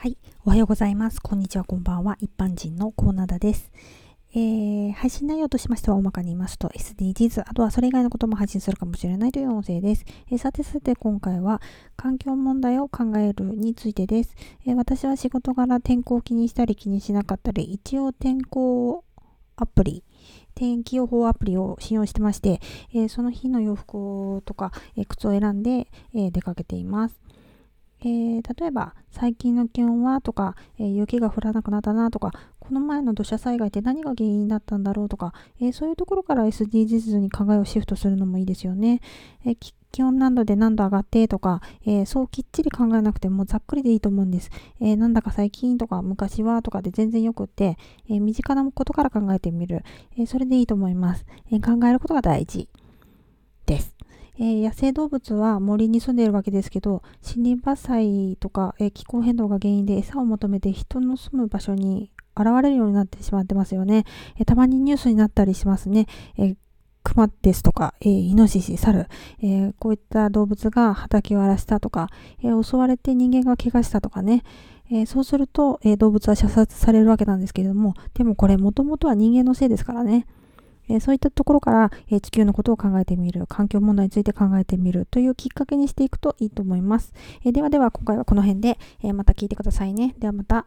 はい。おはようございます。こんにちは、こんばんは。一般人のコーナーです。えー、配信内容としましては、大まかに言いますと、SDGs、あとはそれ以外のことも配信するかもしれないという音声です。えー、さてさて、今回は、環境問題を考えるについてです。えー、私は仕事柄天候を気にしたり気にしなかったり、一応天候アプリ、天気予報アプリを信用してまして、えその日の洋服とか、え靴を選んで、え出かけています。えー、例えば最近の気温はとか、えー、雪が降らなくなったなとかこの前の土砂災害って何が原因だったんだろうとか、えー、そういうところから SDGs に考えをシフトするのもいいですよね。え気温何度で何度上がってとか、えそうきっちり考えなくてもざっくりでいいと思うんです。えなんだか最近とか昔はとかで全然よくって、え身近なことから考えてみる、えそれでいいと思います、え考えることが大事。えー、野生動物は森に住んでいるわけですけど森林伐採とか、えー、気候変動が原因で餌を求めて人の住む場所に現れるようになってしまってますよね、えー、たまにニュースになったりしますね、えクマですとか、え、イノシシ、サル、え、こういった動物が畑を荒らしたとか、え、襲われて人間が怪我したとかね、えそうすると、え動物は射殺されるわけなんですけれども、でもこれもともとは人間のせいですからね。えそういったところから、え地球のことを考えてみる、環境問題について考えてみるというきっかけにしていくといいと思います。えではでは今回はこの辺で、えまた聞いてくださいね。ではまた。